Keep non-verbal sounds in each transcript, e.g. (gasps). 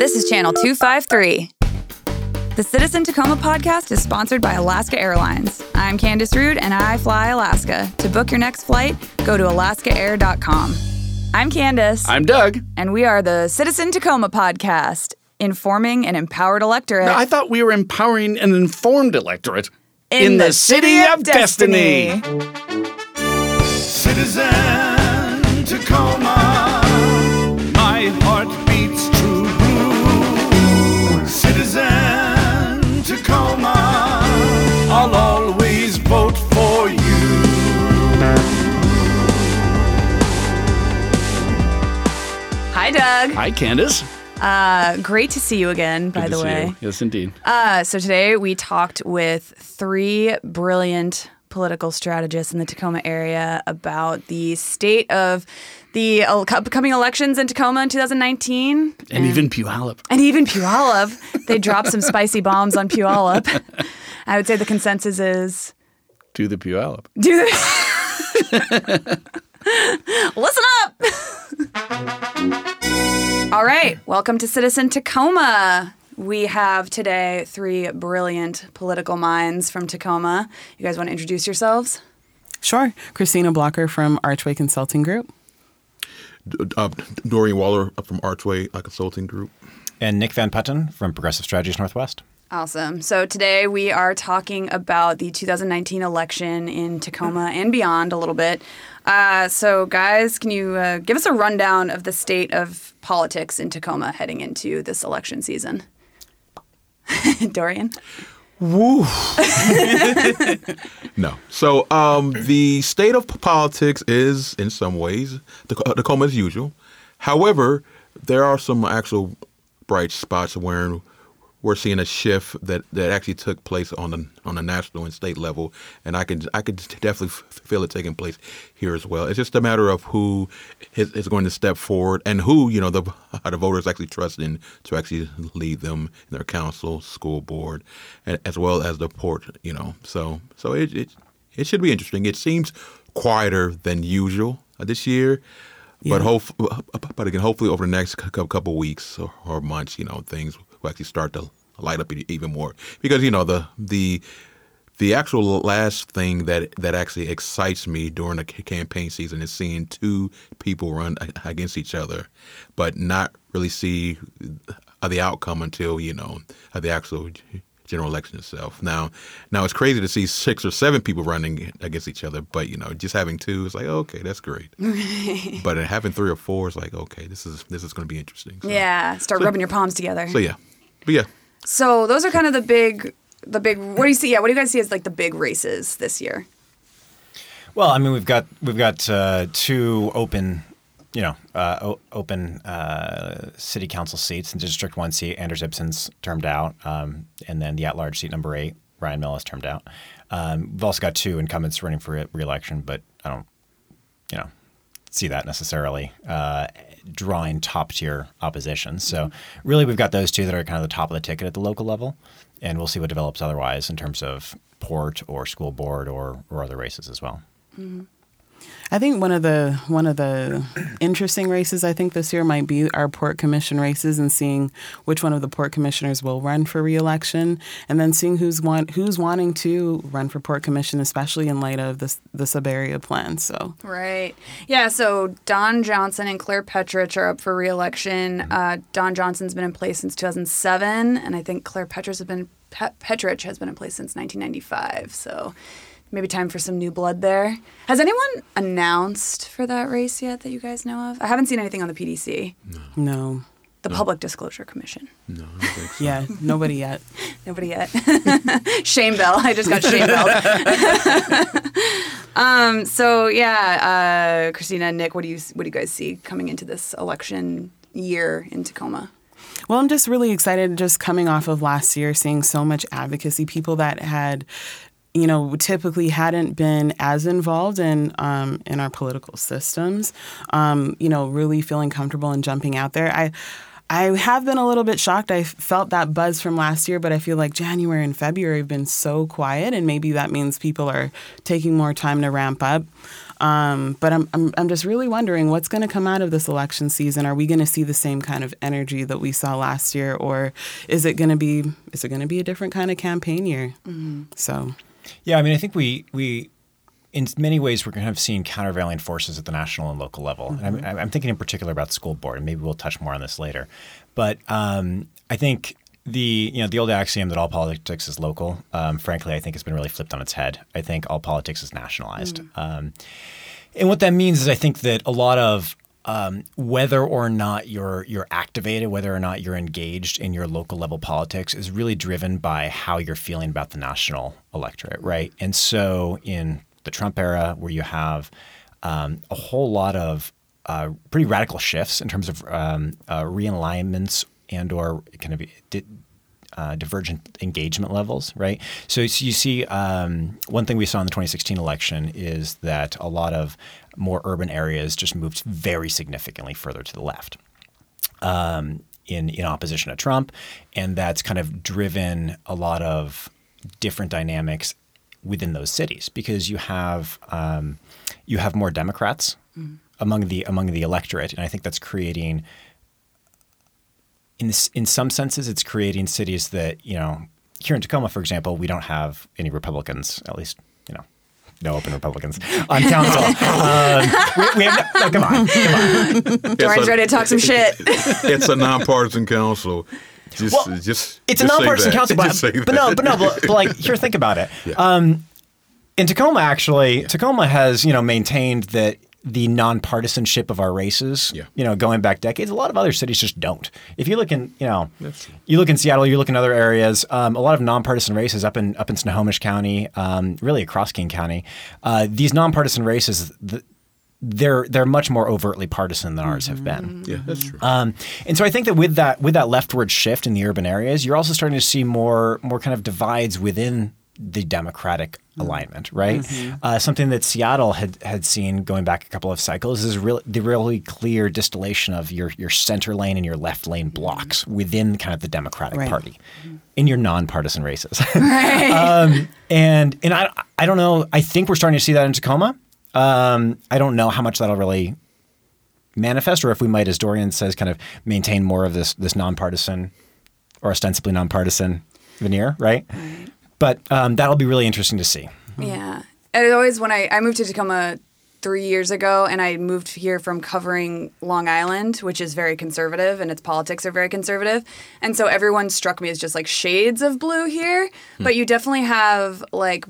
This is Channel 253. The Citizen Tacoma podcast is sponsored by Alaska Airlines. I'm Candice Ruud and I fly Alaska. To book your next flight, go to alaskaair.com. I'm Candice. I'm Doug. and we are the Citizen Tacoma podcast, informing an empowered electorate I thought we were empowering an informed electorate in, the city of destiny. Citizen Tacoma, Hi, Doug. Hi, Candice. Uh, great to see you again, by Good the to see way. you. Yes, indeed. Uh, so today we talked with three brilliant political strategists in the Tacoma area about the state of the el- upcoming elections in Tacoma in 2019. and even Puyallup. And even Puyallup. they dropped some spicy bombs on Puyallup. I would say the consensus is To the Puyallup. do the (laughs) (laughs) (laughs) Listen up. All right, welcome to Citizen Tacoma. We have today three brilliant political minds from Tacoma. You guys want to introduce yourselves? Sure. Christina Blocker from Archway Consulting Group. uh, Dorian Waller from Archway uh, Consulting Group. And Nick Van Putten from Progressive Strategies Northwest. Awesome. So today we are talking about the 2019 election in Tacoma and beyond a little bit. Uh, so, guys, can you uh, give us a rundown of the state of politics in Tacoma heading into this election season? (laughs) Dorian? Woo. (laughs) no. So um, the state of politics is, in some ways, uh, Tacoma as usual. However, there are some actual bright spots where we're seeing a shift that, that actually took place on the on the national and state level, and I can I could definitely feel it taking place here as well. It's just a matter of who is, is going to step forward and who you know the (laughs) the voters actually trust in to actually lead them in their council, school board, and, as well as the port. You know, so so it it it should be interesting. It seems quieter than usual uh, this year. But hope, but again, hopefully over the next couple weeks or, or months, you know, things will actually start to light up even more. Because you know the the the actual last thing that that actually excites me during the campaign season is seeing two people run against each other, but not really see the outcome until you know the actual general election itself. Now, now it's crazy to see six or seven people running against each other, but you know, just having two is like okay, that's great. (laughs) but having three or four is like okay, this is this is going to be interesting. So, Yeah, start rubbing your palms together. So yeah, but yeah. So those are kind of the big, the big. What do you see? Yeah, what do you guys see as like the big races this year? Well, I mean, we've got we've got uh, two open, you know, uh, o- open uh, city council seats. In District One seat, Anders Ibsen's termed out, um, and then the at-large seat number eight, Ryan Mello termed out. Um, we've also got two incumbents running for re-election, but I don't, you know, see that necessarily drawing top-tier opposition. So really, we've got those two that are kind of the top of the ticket at the local level, and we'll see what develops otherwise in terms of port or school board or or other races as well. Mm-hmm. I think one of the one of the interesting races I think this year might be our port commission races and seeing which one of the port commissioners will run for reelection, and then seeing who's want who's wanting to run for port commission, especially in light of this the sub area plan. So Right. Yeah. So Don Johnson and Clare Petrich are up for reelection. Uh, Don Johnson's been in place since 2007, and I think Clare Petrich has been Pe- Petrich has been in place since 1995. So maybe time for some new blood there. Has anyone announced for that race yet that you guys know of? I haven't seen anything on the PDC, no, the Public Disclosure Commission. No, I don't think so. yeah, nobody yet. (laughs) Nobody yet. (laughs) shame bell. I just got shame bell. (laughs) um, so yeah, uh, Christina and Nick, what do you what do you guys see coming into this election year in Tacoma? Well, I'm just really excited just coming off of last year, seeing so much advocacy, people that had, you know, typically hadn't been as involved in um, in our political systems, um, you know, really feeling comfortable and jumping out there. I I have been a little bit shocked. I felt that buzz from last year, but I feel like January and February have been so quiet, and maybe that means people are taking more time to ramp up. Um, but I'm, I'm I'm just really wondering what's going to come out of this election season. Are we going to see the same kind of energy that we saw last year, or is it going to be is it going to be a different kind of campaign year? So Yeah, I mean, I think we we in many ways we're kind of seeing countervailing forces at the national and local level. And I'm, I'm thinking in particular about school board, and maybe we'll touch more on this later. But um, I think the you know the old axiom that all politics is local, um, frankly, I think has been really flipped on its head. I think all politics is nationalized. Um, and what that means is I think that a lot of um, whether or not you're you're activated, whether or not you're engaged in your local level politics, is really driven by how you're feeling about the national electorate, right? And so in the Trump era, where you have um, a whole lot of uh, pretty radical shifts in terms of um, uh, realignments and or kind of di- uh, divergent engagement levels, right? So, so you see, um, one thing we saw in the 2016 election is that a lot of more urban areas just moved very significantly further to the left um, in in opposition to Trump, and that's kind of driven a lot of different dynamics within those cities because you have um, you have more Democrats among the among the electorate, and I think that's creating in this, in some senses, it's creating cities that you know here in Tacoma, for example, we don't have any Republicans, at least you know. No open Republicans on council. um, we, we have no, no, come on, come on. Dorian's ready to talk some shit. (laughs) it's a nonpartisan council. Just, Well, just It's a just say nonpartisan that. council, but, but no, but no, but, but like here, think about it. Um, in Tacoma, actually, Tacoma has you know maintained that the nonpartisanship of our races. Yeah. You know, going back decades, a lot of other cities just don't. If you look in, you know, you look in Seattle, you look in other areas, um, a lot of nonpartisan races up in up in Snohomish County, um, really across King County. Uh, these nonpartisan races. th they're they're much more overtly partisan than ours have been. Yeah, that's true. Um, and so I think that with that with that leftward shift in the urban areas, you're also starting to see more more kind of divides within the Democratic alignment, right? Uh, something that Seattle had had seen going back a couple of cycles is real, the really clear distillation of your your center lane and your left lane blocks within kind of the Democratic Right. Party in your nonpartisan races. (laughs) um, and and I I don't know. I think we're starting to see that in Tacoma. Um, I don't know how much that'll really manifest, or if we might, as Dorian says, kind of maintain more of this this nonpartisan or ostensibly nonpartisan veneer, right? But um, that'll be really interesting to see. Yeah. And it always when I, I moved to Tacoma three years ago and I moved here from covering Long Island, which is very conservative and its politics are very conservative. And so everyone struck me as just like shades of blue here. But you definitely have like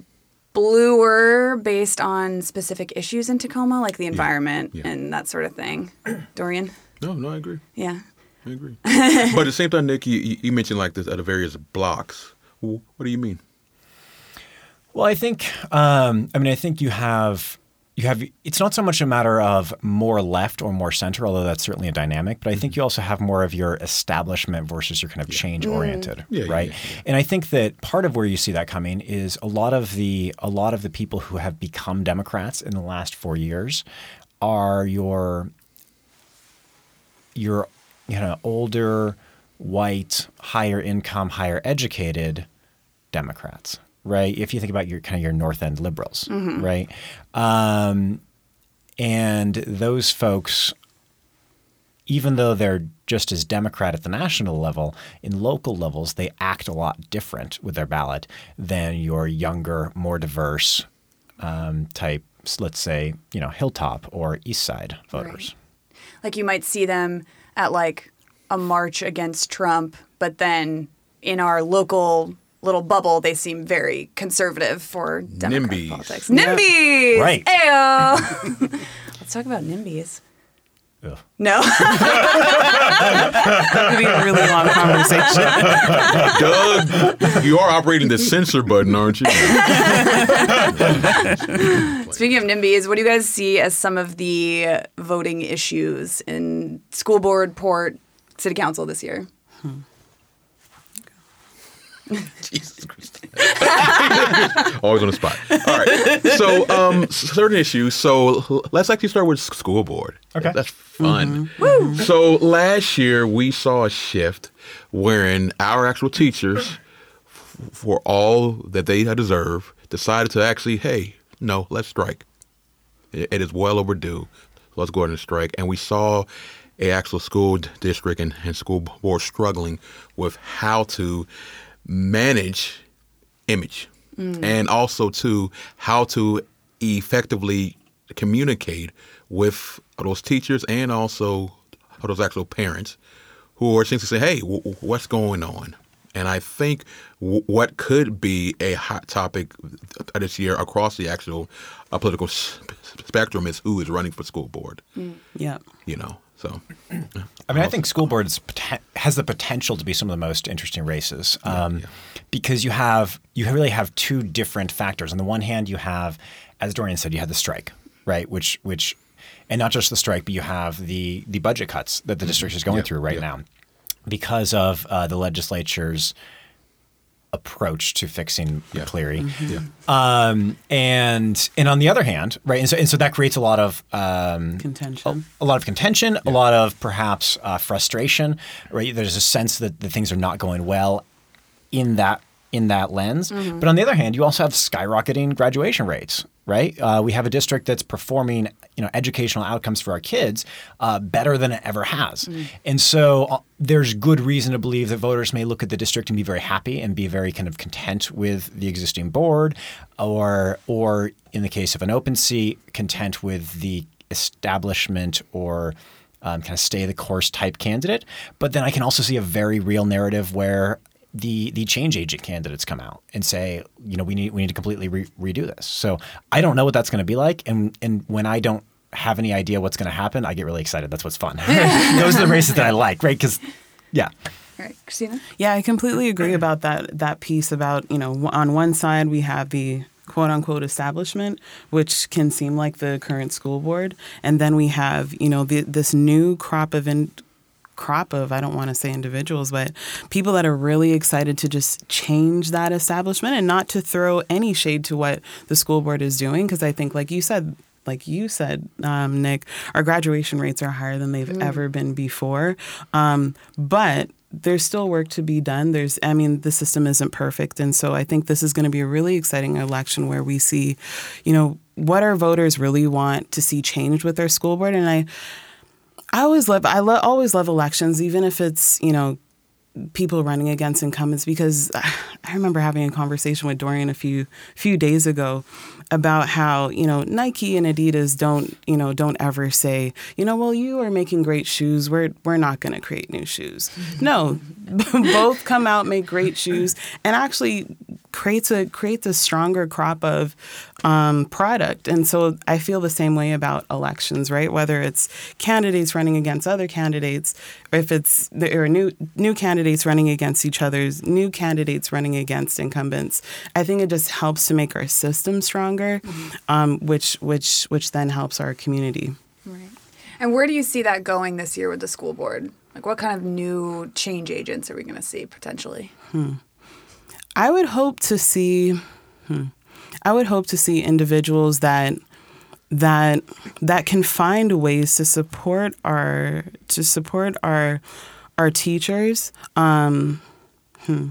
bluer based on specific issues in Tacoma, like the environment Yeah. and that sort of thing. (clears throat) Dorian? no, no, I agree. Yeah. I agree. (laughs) but at the same time, Nick, you, you you mentioned like this at the various blocks. What do you mean? Well, I think um, I mean I think you have you have it's not so much a matter of more left or more center, although that's certainly a dynamic. But I think you also have more of your establishment versus your kind of change oriented, Yeah, yeah, right? yeah, And I think that part of where you see that coming is a lot of the a lot of the people who have become Democrats in the last four years are your your you know older white higher income higher educated democrats right? If you think about your kind of your north end liberals right? Um, and those folks even though they're just as democrat at the national level in local levels they act a lot different with their ballot than your younger more diverse um, type let's say you know hilltop or east side voters. Like you might see them at like a march against Trump, but then in our local little bubble, they seem very conservative for Democratic NIMBYs. politics. NIMBYs! Right. Ayo! (laughs) Let's talk about NIMBYs. Ugh. No. (laughs) (laughs) That could be a really long conversation. Doug, you are operating the censor button, aren't you? Speaking of NIMBYs, what do you guys see as some of the voting issues in school board, port, city council this year? Hmm. (laughs) Jesus Christ. (laughs) Always on the spot. All right. So, um, certain issues. So, let's actually start with school board. Okay. That's fun. So, last year we saw a shift wherein our actual teachers, f- for all that they deserve, decided to actually, hey, no, let's strike. It, it is well overdue. Let's go ahead and strike. And we saw a actual school district and, and school board struggling with how to manage image and also to how to effectively communicate with those teachers and also those actual parents who are essentially say, "Hey, w- w- what's going on?" And I think w- what could be a hot topic this year across the actual uh, political s- spectrum is who is running for school board. Yeah. You know, so I mean, I think school boards has the potential to be some of the most interesting races um, because you have you really have two different factors. On the one hand, you have, as Dorian said, you have the strike, right? Which which, and not just the strike, but you have the the budget cuts that the district is going Yeah, through right yeah. now because of uh, the legislature's approach to fixing Yeah. Cleary. yeah, Um, and and on the other hand, right, and so and so that creates a lot of um, Contention. a lot of contention, a lot of perhaps uh, frustration. Right, there's a sense that the things are not going well in that in that lens. But on the other hand, you also have skyrocketing graduation rates. Right, uh, we have a district that's performing you know educational outcomes for our kids uh, better than it ever has, and so uh, there's good reason to believe that voters may look at the district and be very happy and be very kind of content with the existing board, or or in the case of an open seat, content with the establishment or um, kind of stay the course type candidate. But then I can also see a very real narrative where the the change agent candidates come out and say, you know, we need we need to completely re- redo this. So I don't know what that's going to be like, and and when I don't have any idea what's going to happen, I get really excited. That's what's fun. (laughs) (laughs) Those are the races that I like, right? Because yeah, All right, Christina. Yeah, I completely agree about that that piece about, you know, on one side we have the quote unquote establishment, which can seem like the current school board, and then we have, you know, the, this new crop of in, crop of I don't want to say individuals, but people that are really excited to just change that establishment and not to throw any shade to what the school board is doing because I think like you said like you said, um, Nick, our graduation rates are higher than they've ever been before. Um, but there's still work to be done. There's, I mean, the system isn't perfect. And so I think this is going to be a really exciting election where we see, you know, what our voters really want to see changed with their school board. And I, I always love, I lo- always love elections, even if it's, you know, people running against incumbents because (sighs) I remember having a conversation with Dorian a few few days ago about how you know Nike and Adidas don't you know don't ever say you know well you are making great shoes. We're we're not going to create new shoes. No (laughs) both come out make great shoes and actually creates a creates a stronger crop of um, product. And so I feel the same way about elections right? Whether it's candidates running against other candidates or if it's there are new new candidates running against each other's new candidates running against incumbents I think it just helps to make our system stronger um, which which which then helps our community Right. And where do you see that going this year with the school board? Like, what kind of new change agents are we going to see potentially? I would hope to see hmm, I would hope to see individuals that that that can find ways to support our to support our our teachers um, hmm,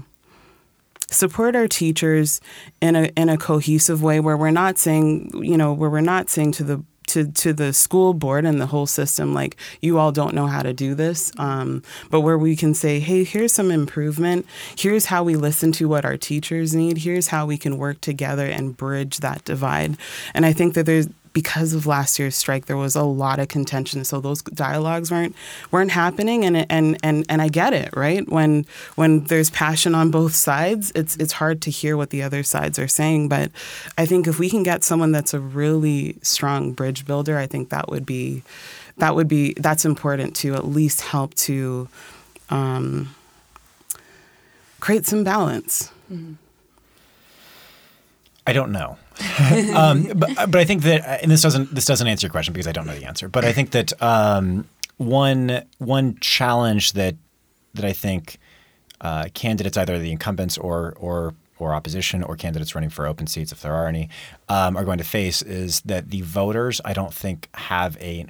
support our teachers in a in a cohesive way where we're not saying you know where we're not saying to the to, to the school board and the whole system like you all don't know how to do this um, but where we can say hey here's some improvement. Here's how we listen to what our teachers need. Here's how we can work together and bridge that divide. And i think that there's because of last year's strike, there was a lot of contention. So those dialogues weren't weren't happening, and and and and I get it, right? When when there's passion on both sides, it's it's hard to hear what the other sides are saying. But I think if we can get someone that's a really strong bridge builder, I think that would be that would be that's important to at least help to um, create some balance. I don't know. (laughs) um, but, but I think that, and this doesn't this doesn't answer your question because I don't know the answer. But I think that um, one one challenge that that I think uh, candidates, either the incumbents or or or opposition, or candidates running for open seats, if there are any, um, are going to face is that the voters, I don't think, have a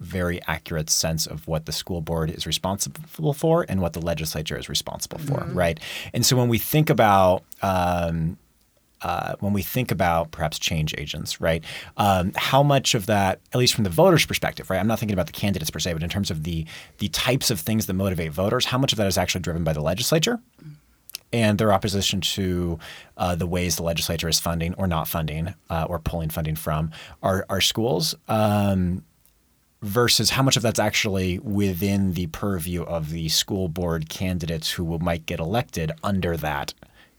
very accurate sense of what the school board is responsible for and what the legislature is responsible for, right? And so when we think about um, uh, when we think about perhaps change agents, right? Um, how much of that, at least from the voters' perspective, right? I'm not thinking about the candidates per se, but in terms of the the types of things that motivate voters, how much of that is actually driven by the legislature and their opposition to uh, the ways the legislature is funding or not funding uh, or pulling funding from our, our schools um, versus how much of that's actually within the purview of the school board candidates who will, might get elected under that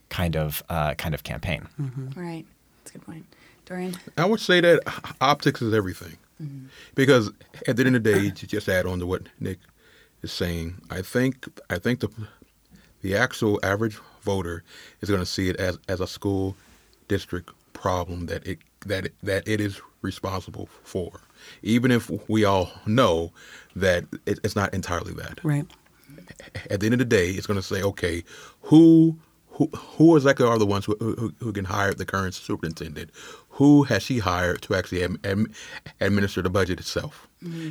kind of uh, kind of campaign. Right. That's a good point. Dorian? I would say that optics is everything. Because at the end of the day, to just add on to what Nick is saying, I think I think the the actual average voter is going to see it as, as a school district problem that it that it, that it is responsible for, even if we all know that it, it's not entirely that. Right. At the end of the day, it's going to say, okay, who who who exactly are the ones who, who, who can hire the current superintendent? Who has she hired to actually am, am, administer the budget itself?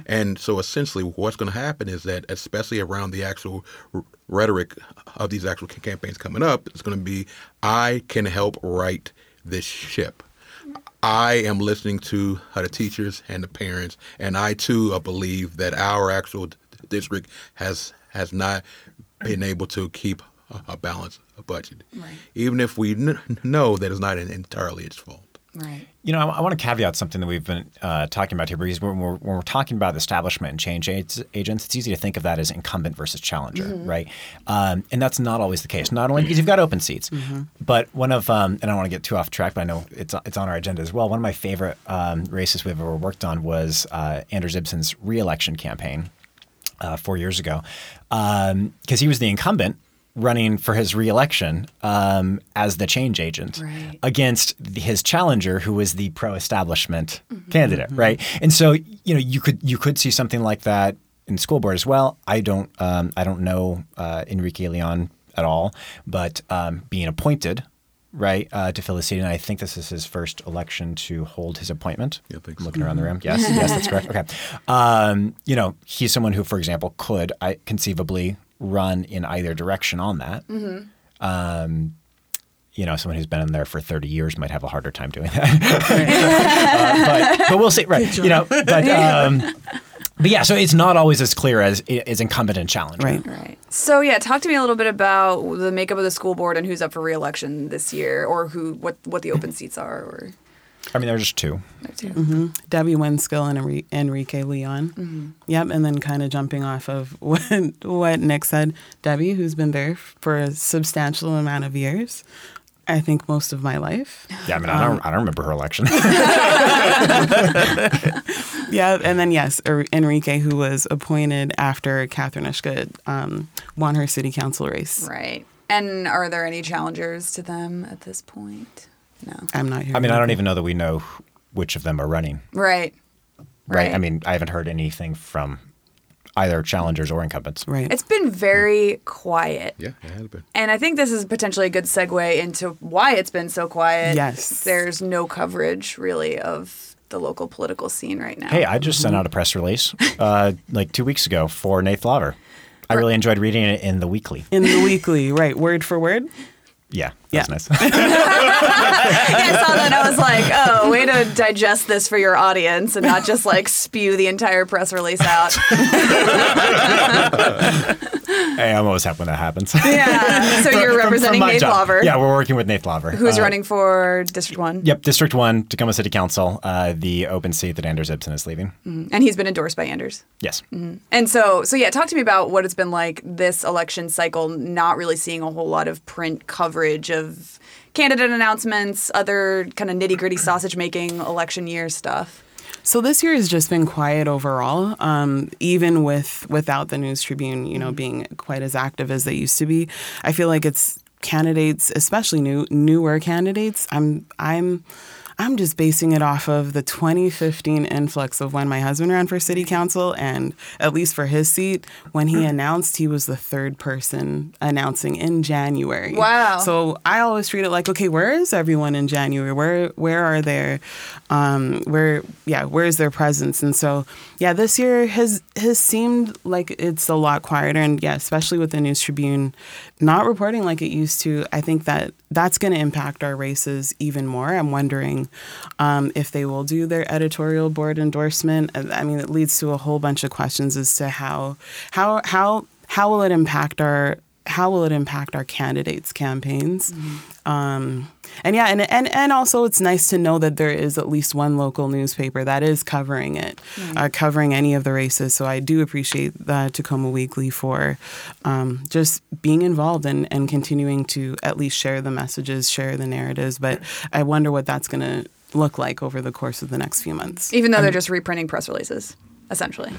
And so essentially, what's going to happen is that, especially around the actual r- rhetoric of these actual campaigns coming up, it's going to be, I can help right this ship. I am listening to uh, the teachers and the parents, and I too uh, believe that our actual d- district has has not been able to keep a, balance, a balanced budget, Right. even if we kn- know that it's not entirely its fault. Right. You know, I, I want to caveat something that we've been uh, talking about here because when we're, when we're talking about establishment and change aids, agents, it's easy to think of that as incumbent versus challenger, right? Um, and that's not always the case. Not only because you've got open seats, but one of um, and I don't want to get too off track, but I know it's it's on our agenda as well. One of my favorite um, races we've ever worked on was uh, Anders Ibsen's reelection campaign uh, four years ago, because he was the incumbent running for his reelection um, as the change agent Right. against the- his challenger, who was the pro-establishment candidate, right? And so, you know, you could you could see something like that in school board as well. I don't um, I don't know uh, Enrique Leon at all, but um, being appointed. Right uh, to fill the seat, and I think this is his first election to hold his appointment. Yeah, I I'm looking around the room. (laughs) Yes, yes, that's correct. Okay, um, you know, he's someone who, for example, could I conceivably run in either direction on that. Um, you know, someone who's been in there for 30 years might have a harder time doing that. (laughs) (laughs) Uh, but, but we'll see. Right. You know, but, (laughs) um, but yeah, so it's not always as clear as as incumbent and challenger. Right. Right. So yeah, talk to me a little bit about the makeup of the school board and who's up for reelection this year, or who what what the open seats are, or I mean, there are just two. two. Debbie Winskill and Enrique Leon. Yep, and then kind of jumping off of (laughs) what what Nick said, Debbie, who's been there for a substantial amount of years, I think most of my life. Yeah, I mean, I don't, I don't remember her election. (laughs) (laughs) Yeah, and then yes, Er- Enrique, who was appointed after Catherine Ushka um, won her city council race. Right. And are there any challengers to them at this point? No. I'm not here. I mean, I don't even know that we know which of them are running. Right. Right. I mean, I haven't heard anything from either challengers or incumbents. Right. It's been very quiet. Yeah, it has been. And I think this is potentially a good segue into why it's been so quiet. Yes. There's no coverage really of the local political scene right now. Hey, I just sent out a press release uh, like two weeks ago for Nate Lawver. I really enjoyed reading it in the weekly. in the weekly, right, word for word. Yeah, Yeah. that's (laughs) nice. I saw that and I was like, oh, way to digest this for your audience and not just like spew the entire press release out. (laughs) hey, I'm always happy when that happens. yeah. So you're From- from representing my Nate job. Lawver. Yeah, we're working with Nate Lawver. Who's Uh, running for District 1. Yep, District 1, Tacoma City Council, uh, the open seat that Anders Ibsen is leaving. And he's been endorsed by Anders. Yes. And so, so yeah, talk to me about what it's been like this election cycle, not really seeing a whole lot of print coverage of candidate announcements, other kind of nitty gritty (clears throat) sausage making election year stuff. So this year has just been quiet overall, um, even with without the News Tribune, you know, being quite as active as they used to be. I feel like it's candidates, especially new newer candidates. I'm I'm I'm just basing it off of the 2015 influx of when my husband ran for city council, and at least for his seat, when he announced he was the third person announcing in January. Wow. So I always treat it like, okay, where is everyone in January? Where where are their, um, where yeah, where is their presence? And so yeah, this year has has seemed like it's a lot quieter, and yeah, especially with the News Tribune not reporting like it used to. I think that that's going to impact our races even more. I'm wondering um, if they will do their editorial board endorsement. I mean, it leads to a whole bunch of questions as to how how how how will it impact our how will it impact our candidates' campaigns? Um, and yeah, and, and and also it's nice to know that there is at least one local newspaper that is covering it, uh, covering any of the races. So I do appreciate the Tacoma Weekly for um, just being involved and, and continuing to at least share the messages, share the narratives. But I wonder what that's going to look like over the course of the next few months. Even though they're just reprinting press releases, essentially.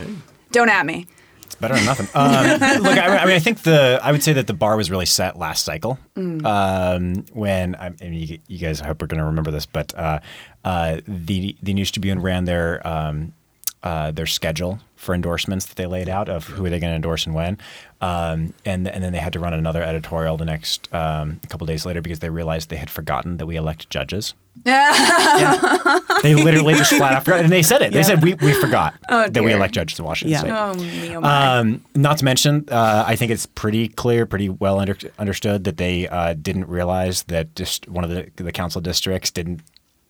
Don't at me. It's better than nothing. Um, (laughs) look, I, I mean, I think the I would say that the bar was really set last cycle um, when I mean, you, you guys I hope are going to remember this, but uh, uh, the the News Tribune ran their um, uh, their schedule for endorsements that they laid out of who are they going to endorse and when, um, and and then they had to run another editorial the next um, a couple days later because they realized they had forgotten that we elect judges. They literally just flat out forgot, and they said it. They said we, we forgot that we dear. elect judges in Washington Yeah. State. Oh, me, oh my. Um, not to mention, uh, I think it's pretty clear, pretty well under, understood that they uh, didn't realize that just one of the the council districts didn't.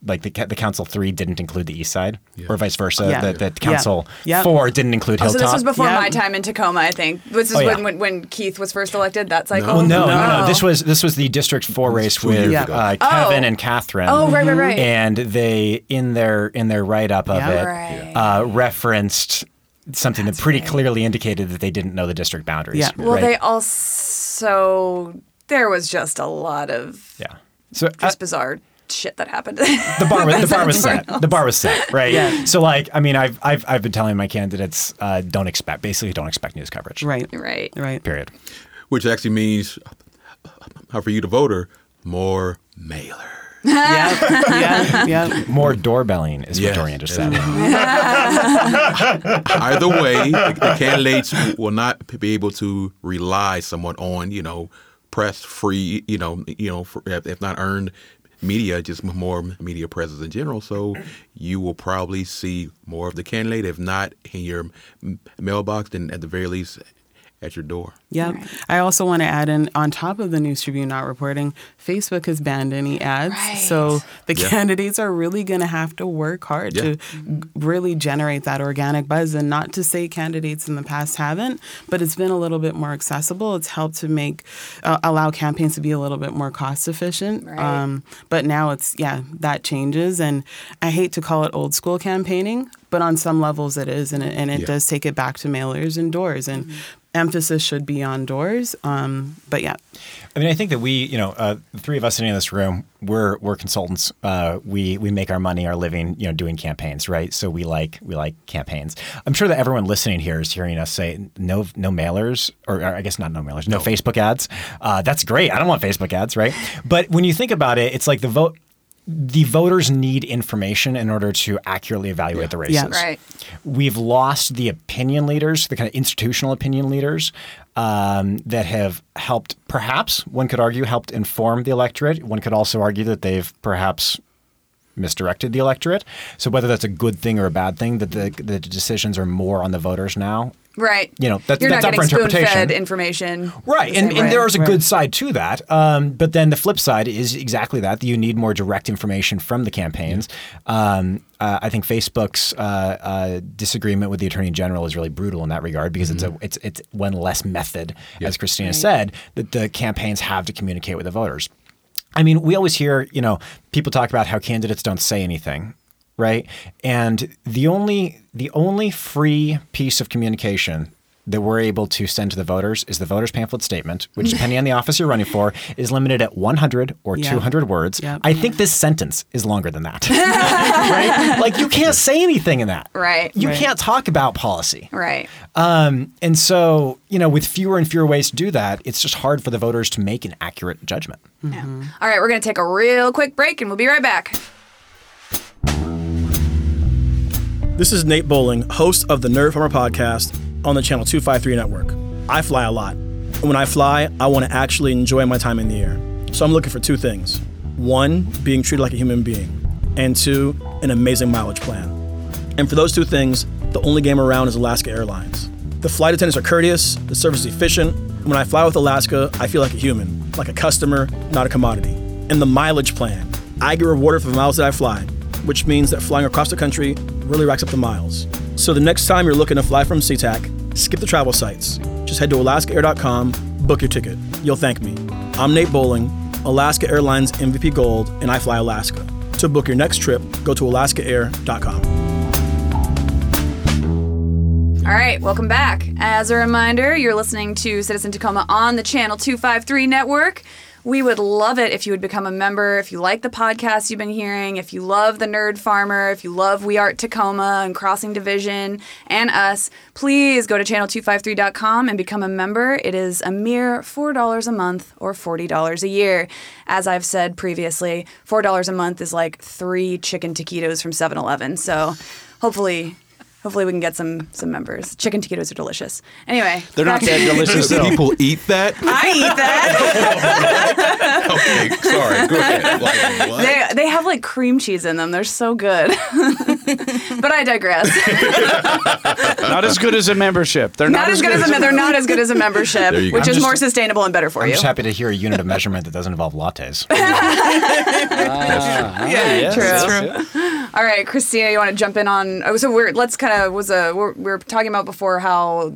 Like the, the council three didn't include the east side, or vice versa. Yeah. That, that Yeah. council Yeah. four didn't include Oh, so Hilltop. this was before Yeah. my time in Tacoma, I think. This is Oh, yeah. when, when when Keith was first elected. That cycle. Well, no, no, no, Oh. This was this was the District Four race with years uh, Kevin Oh. and Catherine. Oh, right, right, right. And they in their in their write up of Yeah. it Right. uh, referenced something that pretty clearly indicated that they didn't know the district boundaries. Yeah. Well, right? they also there was just a lot of yeah. So uh, just bizarre shit that happened. (laughs) the bar was, the bar was set. The bar was set, (laughs) right? Yeah. So like, I mean, I've I've I've been telling my candidates uh, don't expect basically don't expect news coverage. Right. right. Right. Period. which actually means uh, for you, the voter, more mailer. (laughs) Yeah. yeah. Yeah. More doorbelling is Yes. what Dorian just said. Either way, the, the candidates will not be able to rely somewhat on you know press free you know you know for, if if not earned media, just more media presence in general. So you will probably see more of the candidate, if not in your mailbox, then at the very least at your door. Yeah. I also want to add in on top of the News Tribune not reporting, Facebook has banned any ads. Right. So the Yeah. candidates are really going to have to work hard Yeah. to g- really generate that organic buzz. And not to say candidates in the past haven't, but it's been a little bit more accessible. It's helped to make, uh, allow campaigns to be a little bit more cost efficient. Right. Um, but now it's, yeah, that changes. And I hate to call it old school campaigning, but on some levels it is. And it, and it Yeah. does take it back to mailers and doors. And emphasis should be on doors. Um, but yeah, I mean, I think that we, you know, uh, the three of us sitting in this room, we're we're consultants. Uh, we we make our money, our living, you know, doing campaigns, right? So we like we like campaigns. I'm sure that everyone listening here is hearing us say no no mailers, or, or I guess not no mailers, no, Facebook ads. Uh, that's great. I don't want Facebook ads, right? But when you think about it, it's like the vote. The voters need information in order to accurately evaluate the races. Yeah. Right. We've lost the opinion leaders, the kind of institutional opinion leaders um, that have helped, perhaps one could argue, helped inform the electorate. One could also argue that they've perhaps misdirected the electorate. So whether that's a good thing or a bad thing, that the, the decisions are more on the voters now. Right. You know, that- You're that's not up for getting interpretation. spoon-fed information. Right, and, and there is a Right. good side to that. Um, but then the flip side is exactly that. that You need more direct information from the campaigns. Um, uh, I think Facebook's uh, uh, disagreement with the attorney general is really brutal in that regard because it's a it's it's one less method, as Christina said, that the campaigns have to communicate with the voters. I mean, we always hear, you know, people talk about how candidates don't say anything, right? And the only the only free piece of communication that we're able to send to the voters is the voters pamphlet statement, which depending on the office you're running for, is limited at 100 or Yeah. 200 words. Yeah. I think this sentence is longer than that. (laughs) right? Like you can't say anything in that. Right. You Right. can't talk about policy. Right. Um, and so, you know, with fewer and fewer ways to do that, it's just hard for the voters to make an accurate judgment. Yeah. All right, we're going to take a real quick break and we'll be right back. This is Nate Bowling, host of the Nerd Farmer podcast on the Channel 253 network. I fly a lot. And when I fly, I want to actually enjoy my time in the air. So I'm looking for two things one, being treated like a human being, and two, an amazing mileage plan. And for those two things, the only game around is Alaska Airlines. The flight attendants are courteous, the service is efficient. When I fly with Alaska, I feel like a human, like a customer, not a commodity. And the mileage plan, I get rewarded for the miles that I fly, which means that flying across the country really racks up the miles. So the next time you're looking to fly from SeaTac, skip the travel sites. Just head to alaskaair.com, book your ticket. You'll thank me. I'm Nate Bowling, Alaska Airlines MVP Gold, and I fly Alaska. To book your next trip, go to alaskaair.com. All right, welcome back. As a reminder, you're listening to Citizen Tacoma on the Channel 253 network. We would love it if you would become a member. If you like the podcast you've been hearing, if you love the Nerd Farmer, if you love We Art Tacoma and Crossing Division and us, please go to channel253.com and become a member. It is a mere $4 a month or $40 a year. As I've said previously, $4 a month is like three chicken taquitos from 7 Eleven. So hopefully. Hopefully we can get some some members. Chicken taquitos are delicious. Anyway, They're not that delicious Do people eat that? (laughs) I eat that. (laughs) okay, sorry. Go ahead. (laughs) Like, what? They, they have like cream cheese in them. They're so good. but I digress. Not as good as a membership. They're not, not as good as a they're not as good as a membership, There you go. which I'm is just- more sustainable and better for you. I'm you. just happy to hear a unit of measurement that doesn't involve lattes. yeah, true. All right, Christina, you want to jump in on? Oh, so we're let's kind of was a we're, we were talking about before how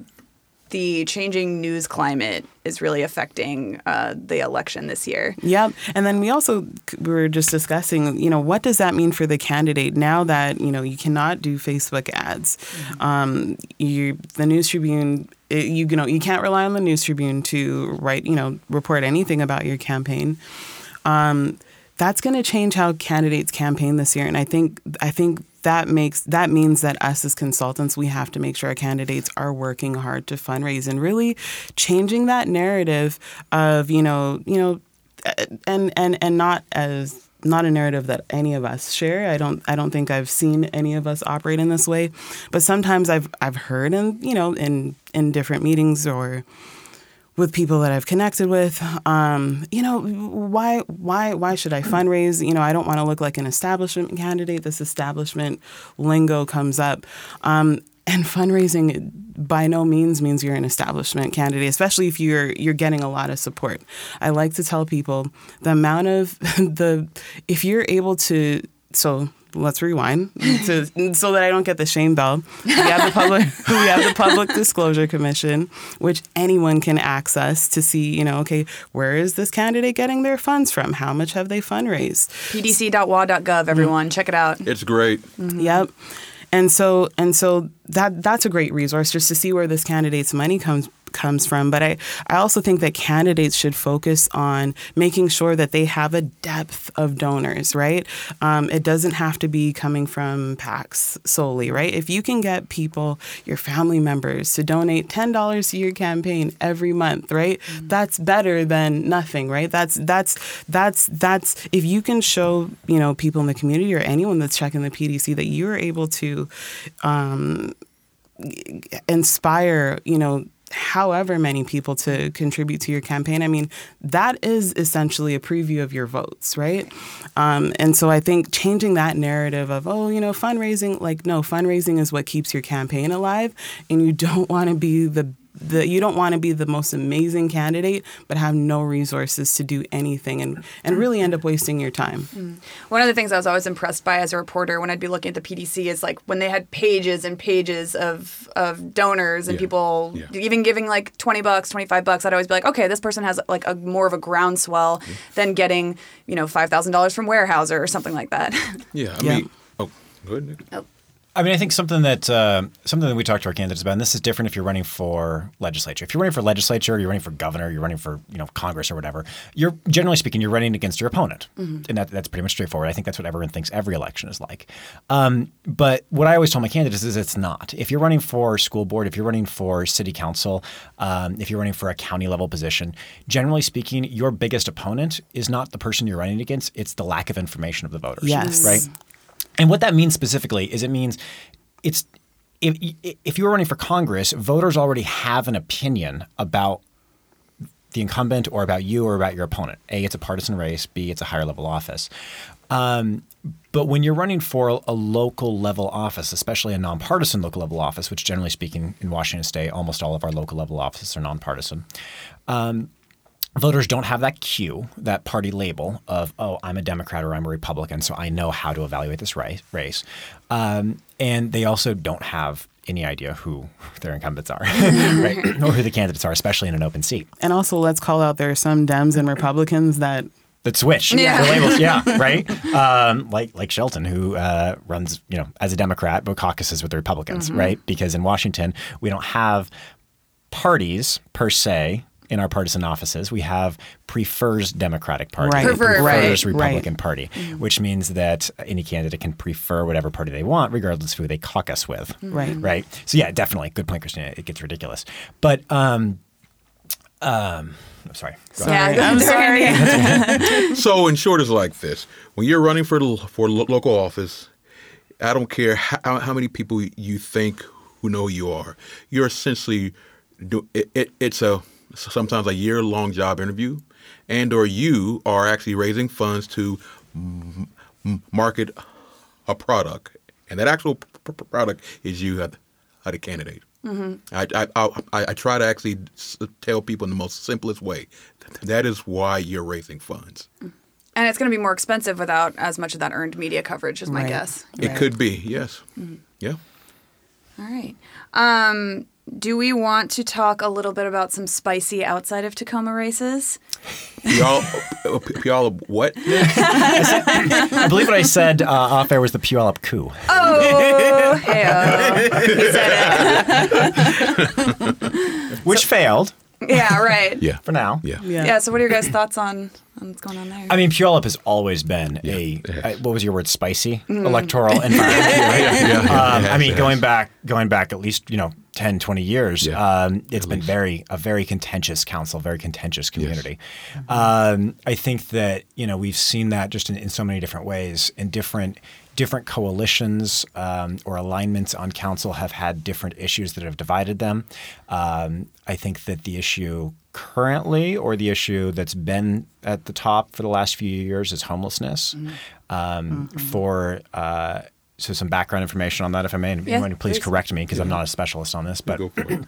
the changing news climate is really affecting uh, the election this year. Yep. And then we also we were just discussing, you know, what does that mean for the candidate now that, you know, you cannot do Facebook ads. Um, you the News Tribune it, you, you know, you can't rely on the News Tribune to write, you know, report anything about your campaign. Um, that's going to change how candidates campaign this year and I think I think that makes that means that us as consultants we have to make sure our candidates are working hard to fundraise and really changing that narrative of you know you know and and and not as not a narrative that any of us share. I don't I don't think I've seen any of us operate in this way, but sometimes I've I've heard and you know in in different meetings or with people that I've connected with, um, you know, why why why should I fundraise? You know, I don't want to look like an establishment candidate. This establishment lingo comes up. Um, and fundraising by no means means you're an establishment candidate, especially if you're you're getting a lot of support. I like to tell people the amount of (laughs) the if you're able to so let's rewind to, (laughs) so that I don't get the shame bell. We have the public (laughs) we have the public disclosure commission, which anyone can access to see, you know, okay, where is this candidate getting their funds from? How much have they fundraised? pdc.wa.gov, everyone, check it out. It's great. Mm-hmm. Yep. And so and so that that's a great resource just to see where this candidate's money comes comes from. But I, I also think that candidates should focus on making sure that they have a depth of donors, right? Um, it doesn't have to be coming from PACs solely, right? If you can get people, your family members, to donate $10 to your campaign every month, right? That's better than nothing, right? That's that's that's that's if you can show, you know, people in the community or anyone that's checking the PDC that you're able to um, inspire, you know, however many people to contribute to your campaign. I mean, that is essentially a preview of your votes, right? Um, and so I think changing that narrative of, oh, you know, fundraising, like, no, fundraising is what keeps your campaign alive. And you don't (laughs) want to be the the, you don't want to be the most amazing candidate, but have no resources to do anything and, and really end up wasting your time. Hmm. One of the things I was always impressed by as a reporter when I'd be looking at the PDC is like when they had pages and pages of of donors and Yeah. people Yeah. even giving like 20 bucks, 25 bucks, I'd always be like, okay, this person has like a more of a groundswell than getting, you know, $5,000 from Weyerhaeuser or something like that. Yeah. I Yeah. mean, oh, go ahead. Nick. Oh. I mean, I think something that uh, something that we talk to our candidates about, and this is different if you're running for legislature. If you're running for legislature, you're running for governor, you're running for you know Congress or whatever. You're generally speaking, you're running against your opponent, and that, that's pretty much straightforward. I think that's what everyone thinks every election is like. Um, but what I always tell my candidates is it's not. If you're running for school board, if you're running for city council, um, if you're running for a county level position, generally speaking, your biggest opponent is not the person you're running against; it's the lack of information of the voters. Yes. Right. And what that means specifically is it means it's if if you're running for Congress, voters already have an opinion about the incumbent or about you or about your opponent. A, it's a partisan race. B, it's a higher level office. Um, but when you're running for a local level office, especially a nonpartisan local level office, which generally speaking in Washington State, almost all of our local level offices are nonpartisan. Um, voters don't have that cue, that party label of, oh, I'm a Democrat or I'm a Republican, so I know how to evaluate this race. Um, and they also don't have any idea who their incumbents are, (laughs) right? or who the candidates are, especially in an open seat. And also, let's call out there are some Dems and Republicans that that switch Yeah. the labels. Yeah, (laughs) right. Um, like like Sheldon, who uh, runs you know as a Democrat but caucuses with the Republicans, right? Because in Washington we don't have parties per se in our partisan offices. We have prefers Democratic Party, Right. or Prefer, prefers right. Republican Party, which means that any candidate can prefer whatever party they want, regardless of who they caucus with. Right. Right. So yeah, definitely good point, Christina. It gets ridiculous, but um, um, I'm sorry. Go. Yeah, I'm sorry. (laughs) So, in short, it's like this: when you're running for for lo- local office, I don't care how, how many people you think who know who you are. You're essentially do, it, it, it's a sometimes a year long job interview, and or you are actually raising funds to m- m- market a product, and that actual p- p- product is you as as the candidate. Mm-hmm. I, I, I, I I try to actually s- tell people in the most simplest way. That is why you're raising funds. Mm-hmm. And it's going to be more expensive without as much of that earned media coverage, is my Right. guess. It Right. could be, yes. Mm-hmm. Yeah. All right. Um, do we want to talk a little bit about some spicy outside of Tacoma races? Y'all, uh, what? (laughs) I believe what I said uh, off air was the Puyallup coup. Oh, hey He said (laughs) which failed. Yeah, right. Yeah. for now. Yeah. Yeah. Yeah, so what are your guys' thoughts on, on what's going on there? I mean, Puyallup has always been Yeah, a, it has. uh, what was your word? Spicy electoral environment. (laughs) right? Yeah, yeah, Um, it I mean, going back, going back at least you know 10, 20 years, Yeah, um, it's at been least. very a very contentious council, very contentious community. Um, I think that you know we've seen that just in, in so many different ways in different different coalitions um, or alignments on council have had different issues that have divided them. Um, I think that the issue currently, or the issue that's been at the top for the last few years, is homelessness. Um, For uh, so some background information on that, if I may, and Yeah, you please please. correct me because I'm not a specialist on this, but Go. (clears throat)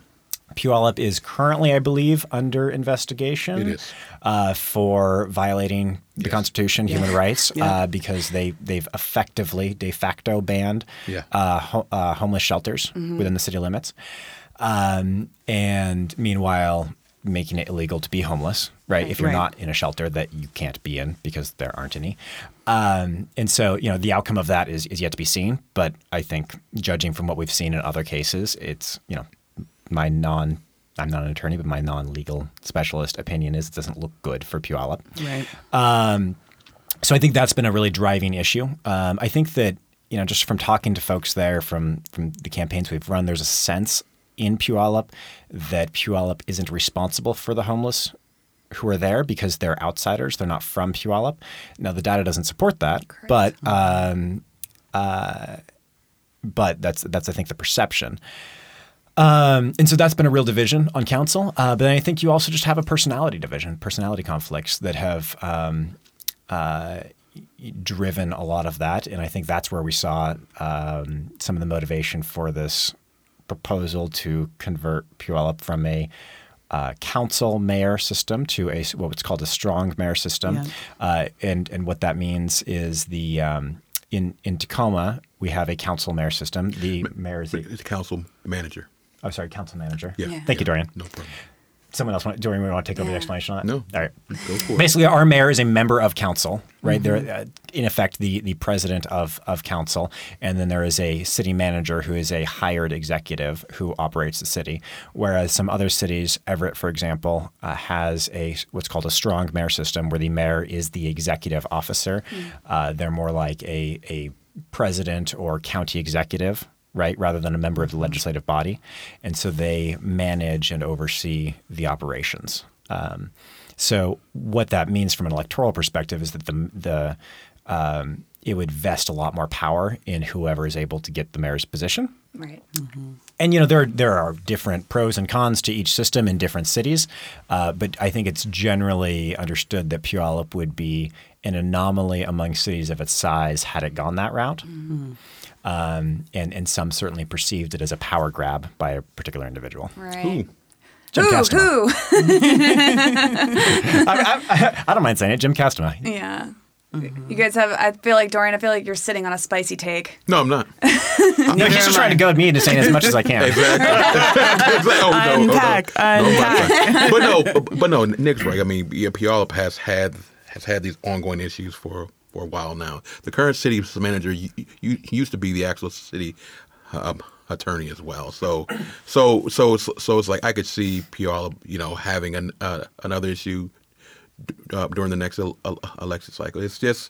Puyallup is currently, I believe, under investigation Uh, for violating the Yes. Constitution, human rights, Yeah. uh, because they they've effectively de facto banned Yeah. uh, ho- uh, homeless shelters within the city limits, um, and meanwhile making it illegal to be homeless. Right, if you're Right. not in a shelter that you can't be in because there aren't any, um, and so you know the outcome of that is is yet to be seen. But I think, judging from what we've seen in other cases, it's you know my non I'm not an attorney, but my non-legal specialist opinion is it doesn't look good for Puyallup. Right. Um, so I think that's been a really driving issue. Um, I think that you know just from talking to folks there, from from the campaigns we've run, there's a sense in Puyallup that Puyallup isn't responsible for the homeless who are there because they're outsiders. They're not from Puyallup. Now the data doesn't support that, but um, uh, but that's that's I think the perception. Um, and so that's been a real division on council. Uh, but then I think you also just have a personality division, personality conflicts that have um, uh, driven a lot of that. And I think that's where we saw um, some of the motivation for this proposal to convert Puyallup from a uh, council mayor system to a what's called a strong mayor system. Yeah. Uh, and and what that means is the um, in in Tacoma we have a council mayor system. The mayor is the The council manager. Oh, sorry, council manager. Yeah. Yeah. Thank you, Dorian. No problem. Someone else want Dorian, we want to take over the explanation on that? No. All right. Go for it. Basically, our mayor is a member of council, right? They're uh, in effect the the president of of council, and then there is a city manager who is a hired executive who operates the city. Whereas some other cities, Everett, for example, uh, has a what's called a strong mayor system, where the mayor is the executive officer. Uh, they're more like a a president or county executive. Right, rather than a member of the legislative body, and so they manage and oversee the operations. Um, so what that means from an electoral perspective is that the the um, it would vest a lot more power in whoever is able to get the mayor's position. Right. And you know there there are different pros and cons to each system in different cities, uh, but I think it's generally understood that Puyallup would be an anomaly among cities of its size had it gone that route. Um, and and some certainly perceived it as a power grab by a particular individual. Right. Jim Who? Who? (laughs) I, I, I don't mind saying it, Jim Kastama. yeah. You guys have. I feel like Dorian. I feel like you're sitting on a spicy take. No, I'm not. (laughs) No, he's just trying to goad me into saying as much as I can. (laughs) Exactly. Exactly. Oh, no, oh, no. Unpack, No, I'm not unpack. trying. but no, but, but no, Nick's right. I mean, yeah, Puyallup has had has had these ongoing issues for for a while now. The current city manager you, you, used to be the actual city um, attorney as well. So, so, so, so it's like I could see Puyallup, you know, having an, uh, another issue uh, during the next el- el- election cycle. It's just,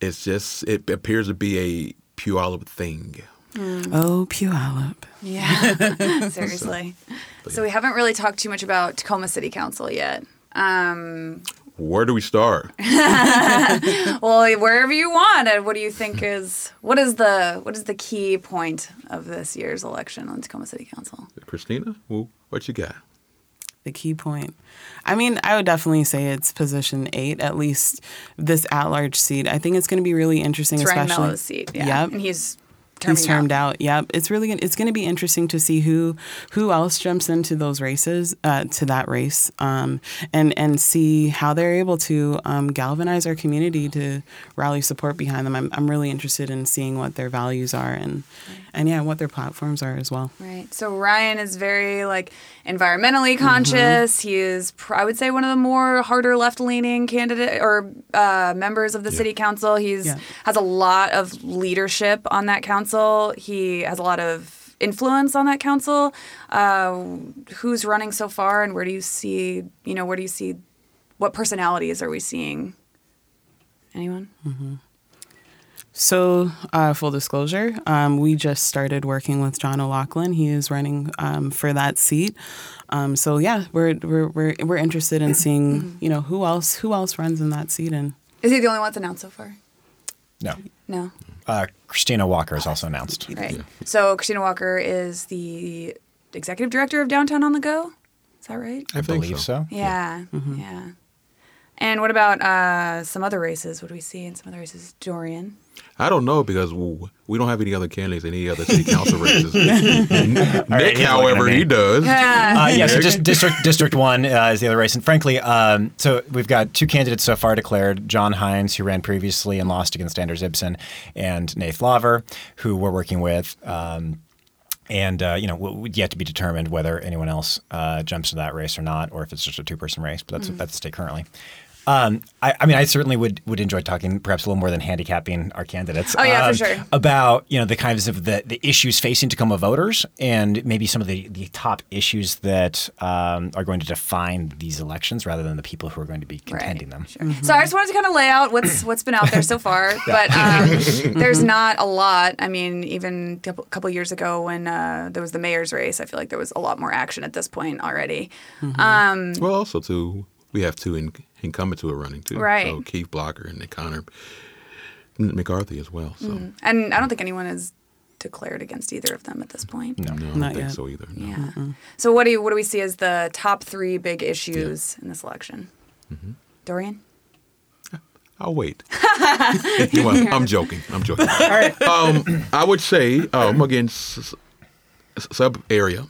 it's just, it appears to be a Puyallup thing. Oh, Puyallup. Yeah. (laughs) Seriously. (laughs) So we haven't really talked too much about Tacoma City Council yet. Um, Where do we start? (laughs) well, wherever you want. And what do you think is what is the what is the key point of this year's election on Tacoma City Council? Christina, what you got? the key point. I mean, I would definitely say it's position eight, at least this at-large seat. I think it's going to be really interesting, It's Ryan especially. Mello's seat. Yeah. Yep. And he's terming He's termed out. out. Yep. It's really it's going to be interesting to see who who else jumps into those races uh, to that race, um, and and see how they're able to um, galvanize our community to rally support behind them. I'm I'm really interested in seeing what their values are and and yeah, what their platforms are as well. Right. So Ryan is very like environmentally conscious. He is, I would say, one of the more harder left-leaning candidate or uh, members of the city council. He's Yeah. has a lot of leadership on that council. He has a lot of influence on that council. Uh, who's running so far, and where do you see? You know, where do you see? What personalities are we seeing? Anyone? So, uh, full disclosure, um, we just started working with John O'Loughlin. He is running um, for that seat. Um, so yeah, we're, we're we're we're interested in seeing you know who else who else runs in that seat and Is he the only one that's announced so far? No. No. Uh, Kristina Walker is also announced. Right. So Kristina Walker is the executive director of Downtown on the Go. Is that right? I believe so. Yeah. Yeah. And what about uh, some other races? What do we see in some other races? Dorian. I don't know because we don't have any other candidates in any other city council races. (laughs) Nick, he's looking at however, he does. (laughs) Uh, yeah, so just district district one uh, is the other race, and frankly, um, so we've got two candidates so far declared: John Hines, who ran previously and lost against Anders Ibsen, and Nathe Lawver, who we're working with. Um, and uh, you know, w- w- yet to be determined whether anyone else uh, jumps into that race or not, or if it's just a two-person race. But that's that's the state currently. Um, I, I mean, I certainly would would enjoy talking, perhaps a little more than handicapping our candidates. Oh, yeah, for um, sure. About you know the kinds of the, the issues facing Tacoma voters, and maybe some of the, the top issues that um, are going to define these elections, rather than the people who are going to be contending them. Sure. So I just wanted to kind of lay out what's what's been out there so far, (laughs) but um, (laughs) there's not a lot. I mean, even a couple, couple years ago when uh, there was the mayor's race, I feel like there was a lot more action at this point already. Um, Well, also too, we have two in, incumbents who are running too. Right. So Keith Blocker and Conor McCarthy as well. So and I don't think anyone has declared against either of them at this point. no, I don't think yet. so either. No. Yeah. So what do you, what do we see as the top three big issues in this election? Dorian. I'll wait. (laughs) You know, I'm joking. I'm (laughs) joking. Um, I would say um, again, s- s- sub area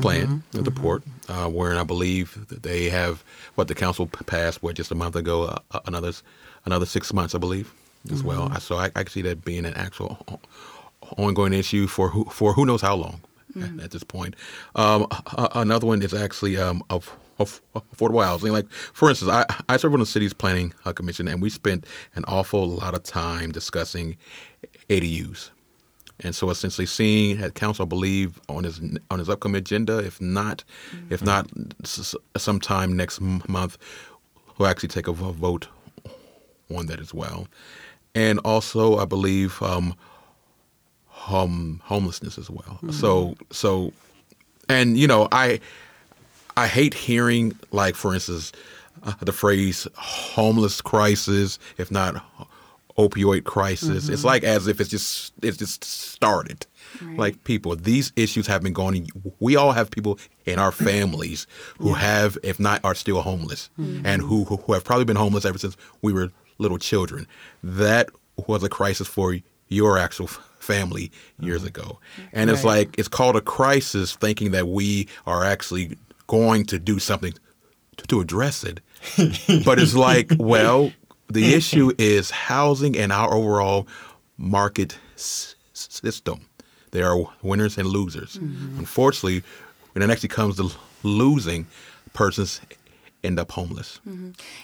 plan at the port, uh, where I believe that they have what the council passed what just a month ago, uh, another another six months, I believe, as well. So I, I see that being an actual ongoing issue for who for who knows how long at, at this point. Um, a- another one is actually um, of, of affordable housing. Like for instance, I I serve on the city's planning uh, commission, and we spent an awful lot of time discussing ADUs. And so, essentially, seeing at council, believe on his on his upcoming agenda, if not, if not, sometime next m- month, we'll actually take a vo- vote on that as well. And also, I believe um, home homelessness as well. So, so, and you know, I I hate hearing like, for instance, uh, the phrase "homeless crisis," if not opioid crisis. Mm-hmm. It's like as if it's just it's just started. Like people, these issues have been going. We all have people in our families who have, if not, are still homeless, Mm-hmm. and who who have probably been homeless ever since we were little children. That was a crisis for your actual family years ago, and it's like it's called a crisis, thinking that we are actually going to do something to address it. (laughs) but it's like, well, the mm-hmm. issue is housing and our overall market s- system. There are winners and losers. Mm-hmm. Unfortunately, when it actually comes to losing, persons end up homeless.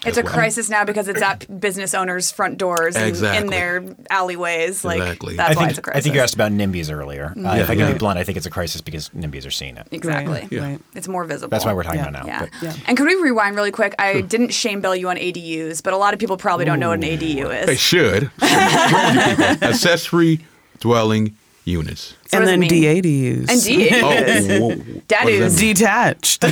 It's a crisis now because it's at (clears throat) business owners' front doors and in their alleyways. Like Exactly. that's I why think, it's a crisis. I think you asked about NIMBYs earlier. Uh, if I can Yeah. be blunt, I think it's a crisis because NIMBYs are seeing it. exactly. Right, right. It's more visible. That's why we're talking Yeah. about now. Yeah. But Yeah. And could we rewind really quick? I didn't shame bill you on ADUs, but a lot of people probably don't know what an ADU is. They should. (laughs) (laughs) Accessory dwelling units. So and then does it mean? DADUs. And D. (laughs) Oh, wh- wh- That what does is- mean? Detached. (laughs)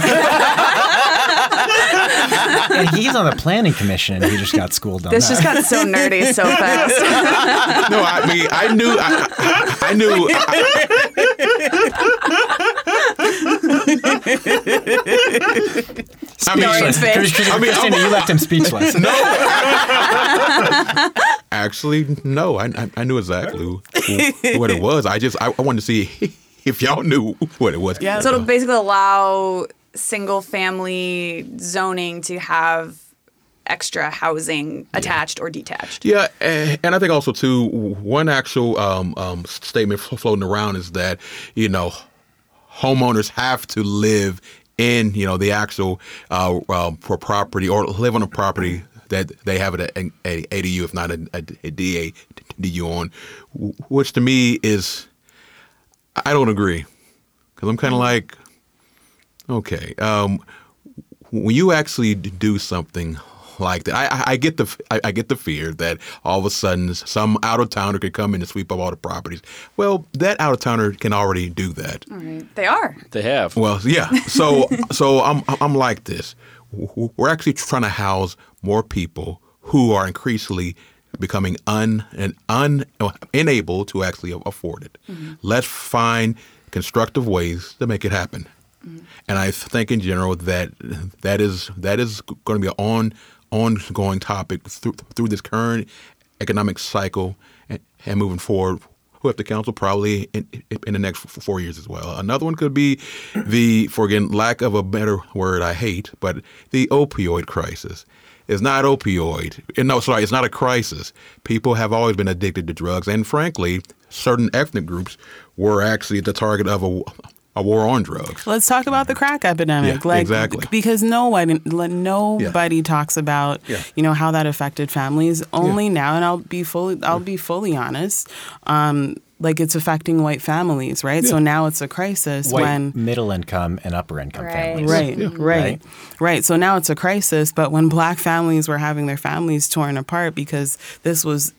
and he's on the planning commission, and he just got schooled on This that. just got so nerdy so (laughs) fast. No, I mean, I knew, I, I, I knew. I mean, Dorian's face. Christina, I mean, Christina, you left him speechless. (laughs) No. Actually, no. I, I, I knew exactly who- what it was. I just I, I wanted to see (laughs) if y'all knew what it was. Yeah. So it'll basically allow single family zoning to have extra housing attached or detached. Yeah, eh, and I think also too one actual um, um, statement floating around is that you know homeowners have to live in you know the actual uh, um, for property or live on a property that they have a, a, a ADU if not a, a, a DA DU on, which to me is I don't agree. Because I'm kind of like okay um, when you actually do something like that, I, I- I get the I, I get the fear that all of a sudden some out of towner could come in and sweep up all the properties. Well, that out of towner can already do that. They are. They have. Well, yeah. So (laughs) so I'm I'm like this. We're actually trying to house more people who are increasingly becoming un and un unable to actually afford it. Mm-hmm. Let's find constructive ways to make it happen. Mm-hmm. And I think in general that that is that is going to be an on ongoing topic through through this current economic cycle and, and moving forward. Who have the council probably in, in the next four years as well. Another one could be the, for again, lack of a better word I hate, but the opioid crisis. It's not opioid. No, sorry, it's not a crisis. People have always been addicted to drugs, and frankly, certain ethnic groups were actually the target of a, a war on drugs. Let's talk about the crack epidemic. Yeah, like exactly. because no one like, nobody talks about Yeah. you know how that affected families only now and I'll be fully I'll be fully honest. Um like it's affecting white families, right? So now it's a crisis White when middle income and upper income Right. families. Right, Yeah. right, right. So now it's a crisis, but when black families were having their families torn apart because this was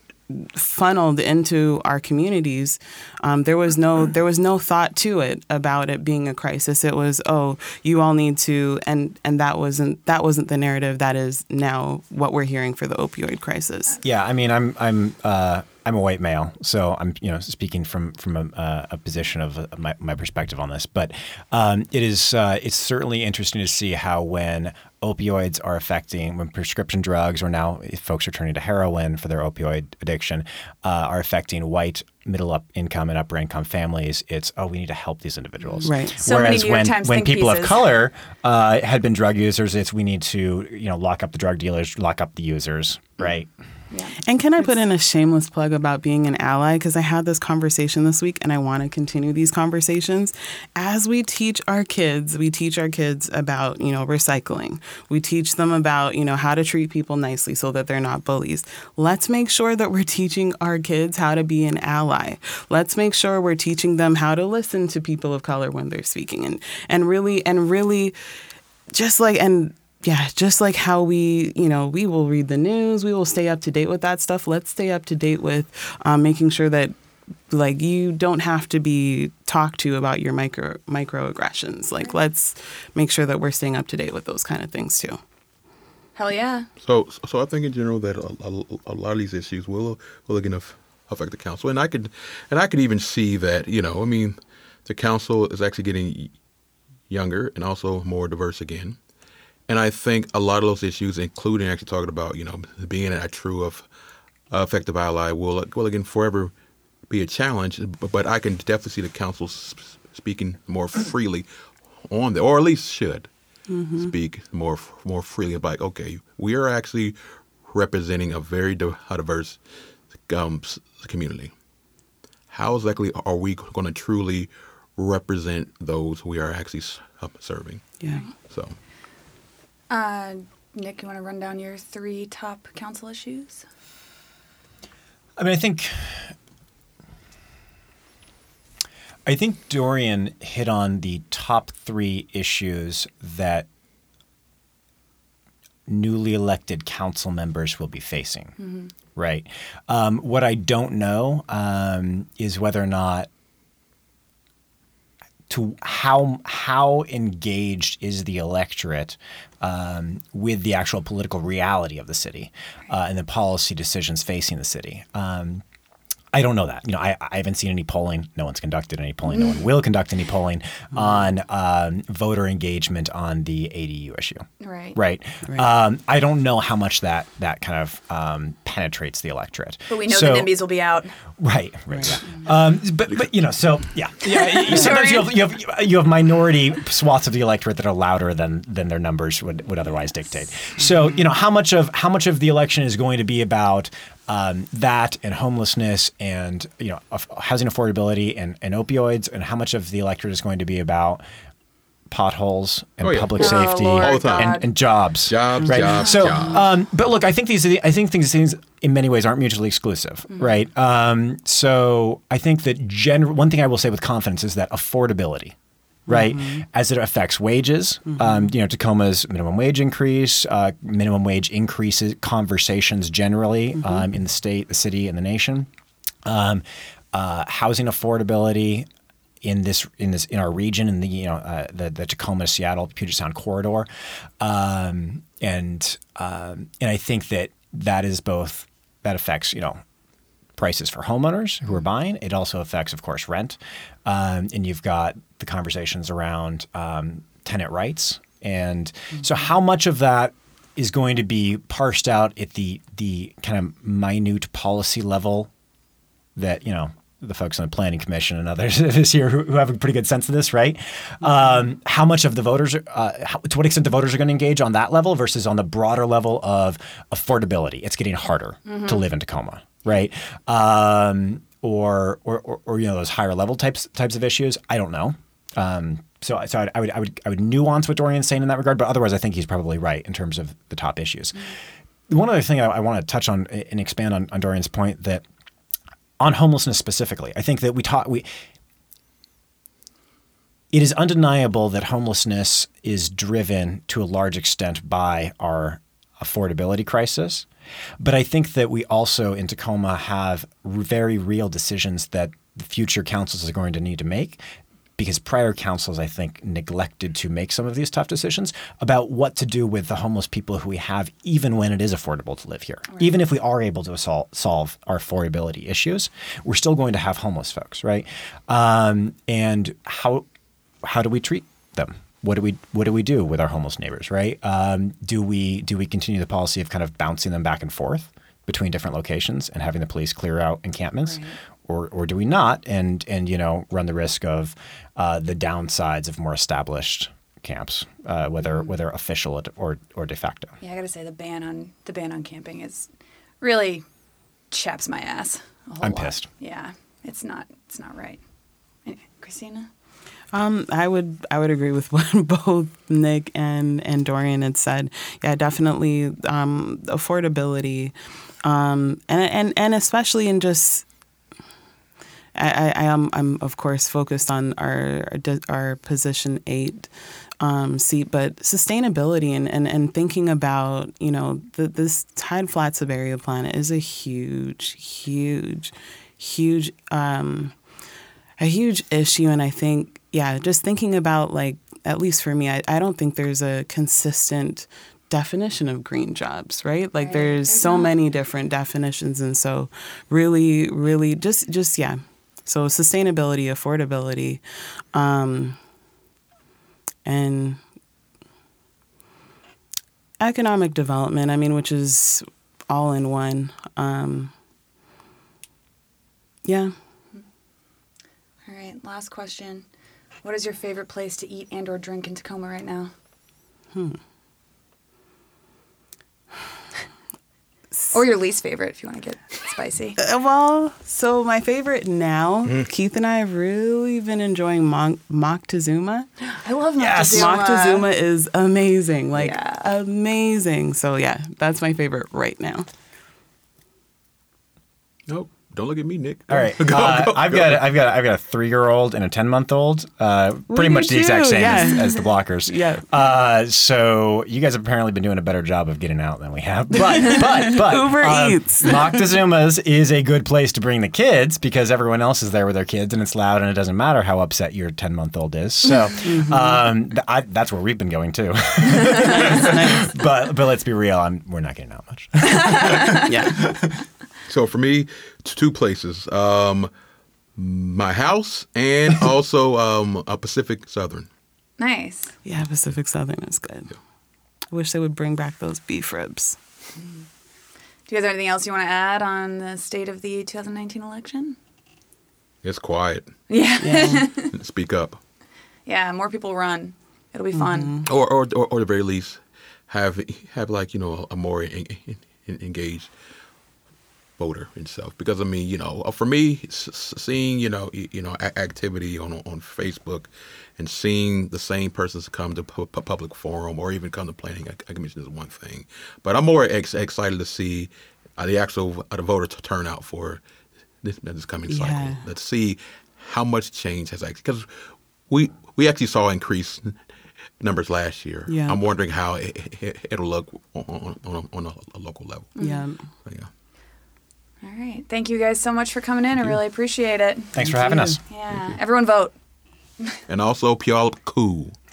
funneled into our communities, um, there was no there was no thought to it about it being a crisis. It was oh you all need to and and that wasn't that wasn't the narrative that is now what we're hearing for the opioid crisis. Yeah, I mean, I'm I'm uh, I'm a white male, so I'm you know speaking from from a, uh, a position of uh, my, my perspective on this. But um, it is uh, it's certainly interesting to see how when opioids are affecting when prescription drugs or now folks are turning to heroin for their opioid addiction uh, are affecting white middle up income and upper income families it's oh we need to help these individuals Right. So whereas when, when people of color uh, had been drug users it's we need to you know lock up the drug dealers lock up the users right And can I put in a shameless plug about being an ally? Because I had this conversation this week and I want to continue these conversations. As we teach our kids, we teach our kids about, you know, recycling. We teach them about, you know, how to treat people nicely so that they're not bullies. Let's make sure that we're teaching our kids how to be an ally. Let's make sure we're teaching them how to listen to people of color when they're speaking and, and really, and really just like, and yeah, just like how we, you know, we will read the news, we will stay up to date with that stuff. Let's stay up to date with um, making sure that, like, you don't have to be talked to about your micro microaggressions. Like, let's make sure that we're staying up to date with those kind of things too. Hell yeah. So, so I think in general that a, a, a lot of these issues will will again aff- affect the council, and I could, and I could even see that. You know, I mean, the council is actually getting younger and also more diverse again, and I think a lot of those issues, including actually talking about you know being a true of effective ally, will will again forever be a challenge. But, I can definitely see the council speaking more freely on the, or at least should speak more more freely about okay, we are actually representing a very diverse um, community. How exactly are we going to truly represent those we are actually uh, serving? Yeah. So, Uh, Nick, you want to run down your three top council issues? I mean, I think I think Dorian hit on the top three issues that newly elected council members will be facing. Right. Um, what I don't know um, is whether or not to how how engaged is the electorate um, with the actual political reality of the city uh, and the policy decisions facing the city. Um, I don't know that. You know, I, I haven't seen any polling. No one's conducted any polling. No one will conduct any polling on um, voter engagement on the ADU issue. Right. Right. Um, I don't know how much that that kind of um, penetrates the electorate. But we know So- the NIMBYs will be out. Right, right. Um, but but you know, so yeah, yeah. (laughs) Sometimes you have, you have you have minority swaths of the electorate that are louder than than their numbers would, would otherwise dictate. So you know, how much of how much of the election is going to be about um, that and homelessness and you know aff- housing affordability and, and opioids, and how much of the electorate is going to be about potholes and Oh, yeah. public Oh, safety Lord All the time. and, and jobs. Jobs, right? jobs, so, jobs. Um, but look, I think these, are the, I think these things in many ways aren't mutually exclusive, right? Um, so I think that gen- one thing I will say with confidence is that affordability. Right, as it affects wages, um, you know, Tacoma's minimum wage increase, uh, minimum wage increases, conversations generally um, in the state, the city, and the nation, um, uh, housing affordability, in this in this in our region in the you know uh, the the Tacoma Seattle Puget Sound corridor, um, and um, and I think that that is both that affects you know prices for homeowners who are buying. It also affects, of course, rent, um, and you've got the conversations around um, tenant rights, and so how much of that is going to be parsed out at the the kind of minute policy level that you know the folks on the planning commission and others (laughs) this year who, who have a pretty good sense of this, right? Um, how much of the voters, are, uh, how, to what extent the voters are going to engage on that level versus on the broader level of affordability? It's getting harder to live in Tacoma, right? Um, or, or, or, or you know those higher level types types of issues. I don't know. Um, so, so I'd, I would, I would, I would nuance what Dorian's saying in that regard, but otherwise, I think he's probably right in terms of the top issues. One other thing I, I want to touch on and expand on, on Dorian's point that on homelessness specifically, I think that we taught we. It is undeniable that homelessness is driven to a large extent by our affordability crisis, but I think that we also in Tacoma have very real decisions that the future councils are going to need to make because prior councils, I think, neglected to make some of these tough decisions about what to do with the homeless people who we have, even when it is affordable to live here. Even if we are able to sol- solve our affordability issues, we're still going to have homeless folks, right? Um, and how how do we treat them? What do we what do we do with our homeless neighbors, right? Um, do we do we continue the policy of kind of bouncing them back and forth between different locations and having the police clear out encampments, or or do we not? And and you know run the risk of uh, the downsides of more established camps, uh, whether whether official or or de facto. Yeah, I gotta say the ban on the ban on camping is really chaps my ass. a whole I'm lot. pissed. Yeah, it's not it's not right. Christina. Um, I would I would agree with (laughs) what both Nick and and Dorian had said. Yeah, definitely um, affordability, um, and and and especially in just. I, I am I'm of course focused on our our position eight um, seat, but sustainability and, and, and thinking about you know the, this Tide Flats of Area plan is a huge, huge, huge um, a huge issue and i think yeah just thinking about like at least for me i, I don't think there's a consistent definition of green jobs, right? Like there's so many different definitions and so really really just just yeah. So sustainability, affordability um and economic development, I mean, which is all in one. Um yeah. All right, last question. What is your favorite place to eat and or drink in Tacoma right now? Hmm. (sighs) or your least favorite if you want to get spicy. Uh, Well, so my favorite now, Mm-hmm. Keith and I have really been enjoying Mon- Moctezuma. (gasps) I love Yes. Moctezuma. Moctezuma is amazing, like Yeah. amazing. So yeah, that's my favorite right now. Nope. Don't look at me, Nick. All right, (laughs) Go, uh, go, I've go. got I've got I've got a three year old and a ten month old. Uh, pretty do much the exact same as, yeah. as the blockers. (laughs) Yeah. Uh, so you guys have apparently been doing a better job of getting out than we have. (laughs) But but but Uber uh, Eats. Moctezuma's is a good place to bring the kids because everyone else is there with their kids and it's loud and it doesn't matter how upset your ten month old is. So Mm-hmm. um, th- I, that's where we've been going too. but but let's be real, I'm, we're not getting out much. Yeah, So for me, it's two places. Um, my house and (laughs) also um, a Pacific Southern. Nice. yeah. Pacific Southern is good. I wish they would bring back those beef ribs. Do you guys have anything else you want to add on the state of the 2019 election? It's quiet. Yeah. Yeah, (laughs) (laughs) Speak up. Yeah, more people run. It'll be fun. or or or, or at the very least have have like you know a more en- en- engaged voter itself because I mean you know for me seeing you know you know activity on on Facebook and seeing the same persons come to pu- pu- public forum or even come to planning a commission is one thing but I'm more ex- excited to see uh, the actual uh, the voter t- turnout for this, this coming cycle Yeah. let's see how much change has actually because we we actually saw increase (laughs) numbers last year. Yeah. I'm wondering how it, it, it'll look on, on, on, a, on a, a local level. yeah. Yeah. All right. Thank you guys so much for coming in. I really appreciate it. Thanks for having you. us. Yeah. Everyone vote. (laughs) And also, Pure Cool. (laughs)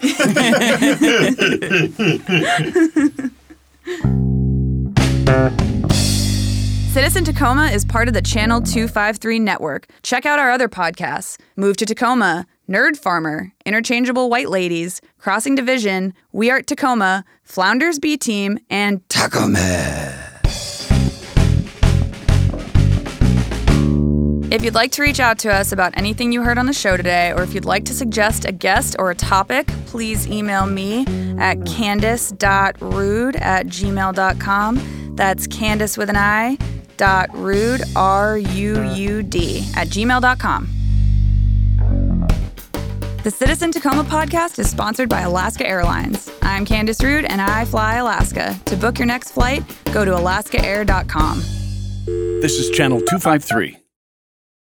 Citizen Tacoma is part of the Channel 253 network. Check out our other podcasts Move to Tacoma, Nerd Farmer, Interchangeable White Ladies, Crossing Division, We Art Tacoma, Flounders B Team, and Tacoma. If you'd like to reach out to us about anything you heard on the show today, or if you'd like to suggest a guest or a topic, please email me at candice.ruud at gmail.com. That's Candice with an I, dot ruud, R U U D, at gmail.com. The Citizen Tacoma podcast is sponsored by Alaska Airlines. I'm Candice Ruud and I fly Alaska. To book your next flight, go to alaskaair.com. This is Channel 253.